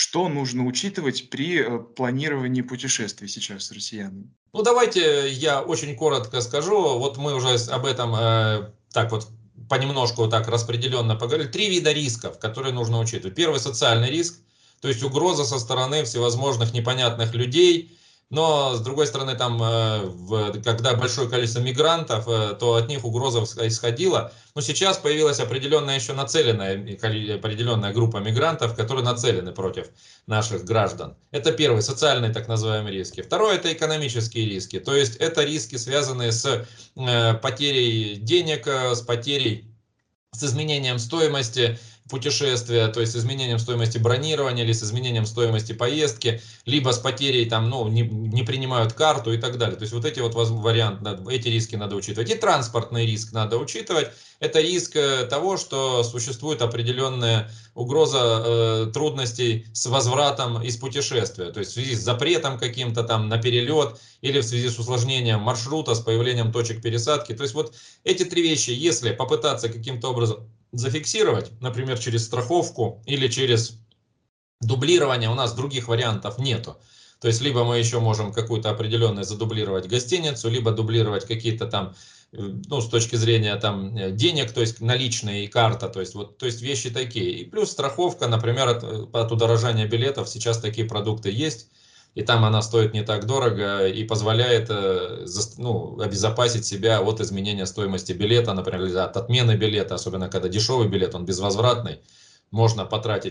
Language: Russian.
Что нужно учитывать при э, планировании путешествий сейчас россиянам? Ну, давайте я очень коротко скажу. Вот мы уже об этом э, так вот понемножку так распределенно поговорили. Три вида рисков, которые нужно учитывать. Первый социальный риск, то есть угроза со стороны всевозможных непонятных людей, но, с другой стороны, там, э, когда большое количество мигрантов, э, то от них угроза исходила. Но сейчас появилась определенная еще нацеленная, определенная группа мигрантов, которые нацелены против наших граждан. Это первый, социальные так называемые риски. Второе, это экономические риски. То есть, это риски, связанные с э, потерей денег, с потерей, с изменением стоимости путешествия, то есть с изменением стоимости бронирования или с изменением стоимости поездки, либо с потерей, там, ну, не, не принимают карту и так далее. То есть вот эти вот варианты, эти риски надо учитывать. И транспортный риск надо учитывать. Это риск э, того, что существует определенная угроза э, трудностей с возвратом из путешествия. То есть в связи с запретом каким-то там на перелет или в связи с усложнением маршрута, с появлением точек пересадки. То есть вот эти три вещи, если попытаться каким-то образом зафиксировать, например, через страховку или через дублирование, у нас других вариантов нету. То есть, либо мы еще можем какую-то определенную задублировать гостиницу, либо дублировать какие-то там, э, ну, с точки зрения там э, денег, то есть наличные и карта, то есть вот, то есть вещи такие. И плюс страховка, например, от, от удорожания билетов, сейчас такие продукты есть, и там она стоит не так дорого и позволяет э, ну, обезопасить себя от изменения стоимости билета, например, от отмены билета, особенно когда дешевый билет, он безвозвратный, можно потратить